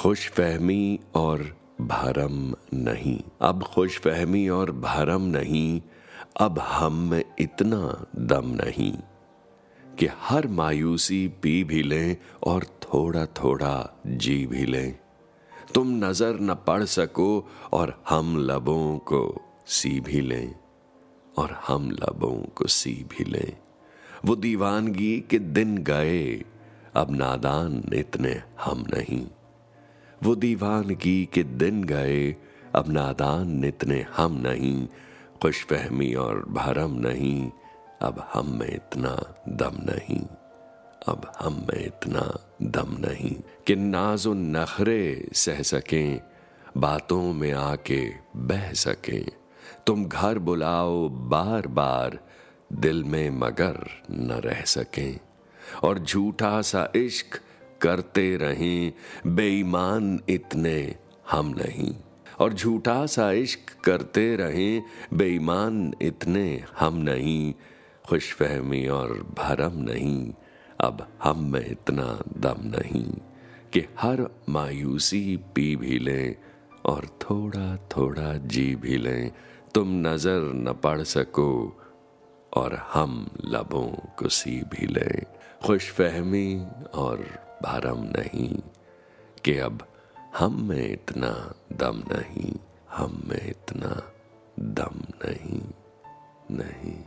खुश फहमी और भरम नहीं। अब खुश फहमी और भरम नहीं, अब हम में इतना दम नहीं कि हर मायूसी पी भी लें और थोड़ा थोड़ा जी भी लें। तुम नज़र न पड़ सको और हम लबों को सी भी लें और हम लबों को सी भी लें। वो दीवानगी के दिन गए, अब नादान इतने हम नहीं। वो दीवानगी के दिन गए। अब नादान इतने हम नहीं खुश फहमी और भरम नहीं। अब हम में इतना दम नहीं, अब हम में इतना दम नहीं। कि नाजो नखरे सह सकें, बातों में आके बह सकें। तुम घर बुलाओ बार बार दिल में मगर न रह सकें। और झूठा सा इश्क करते रहें। बेईमान इतने हम नहीं। और झूठा सा इश्क करते रहें। बेईमान इतने हम नहीं। खुश फहमी और भरम नहीं। अब हम में इतना दम नहीं कि हर मायूसी पी भी लें और थोड़ा थोड़ा जी भी लें। तुम नज़र न पड़ सको और हम लबों को सी भी लें। खुश फहमी और भरम नहीं, कि अब हम में इतना दम नहीं, हम में इतना दम नहीं नहीं।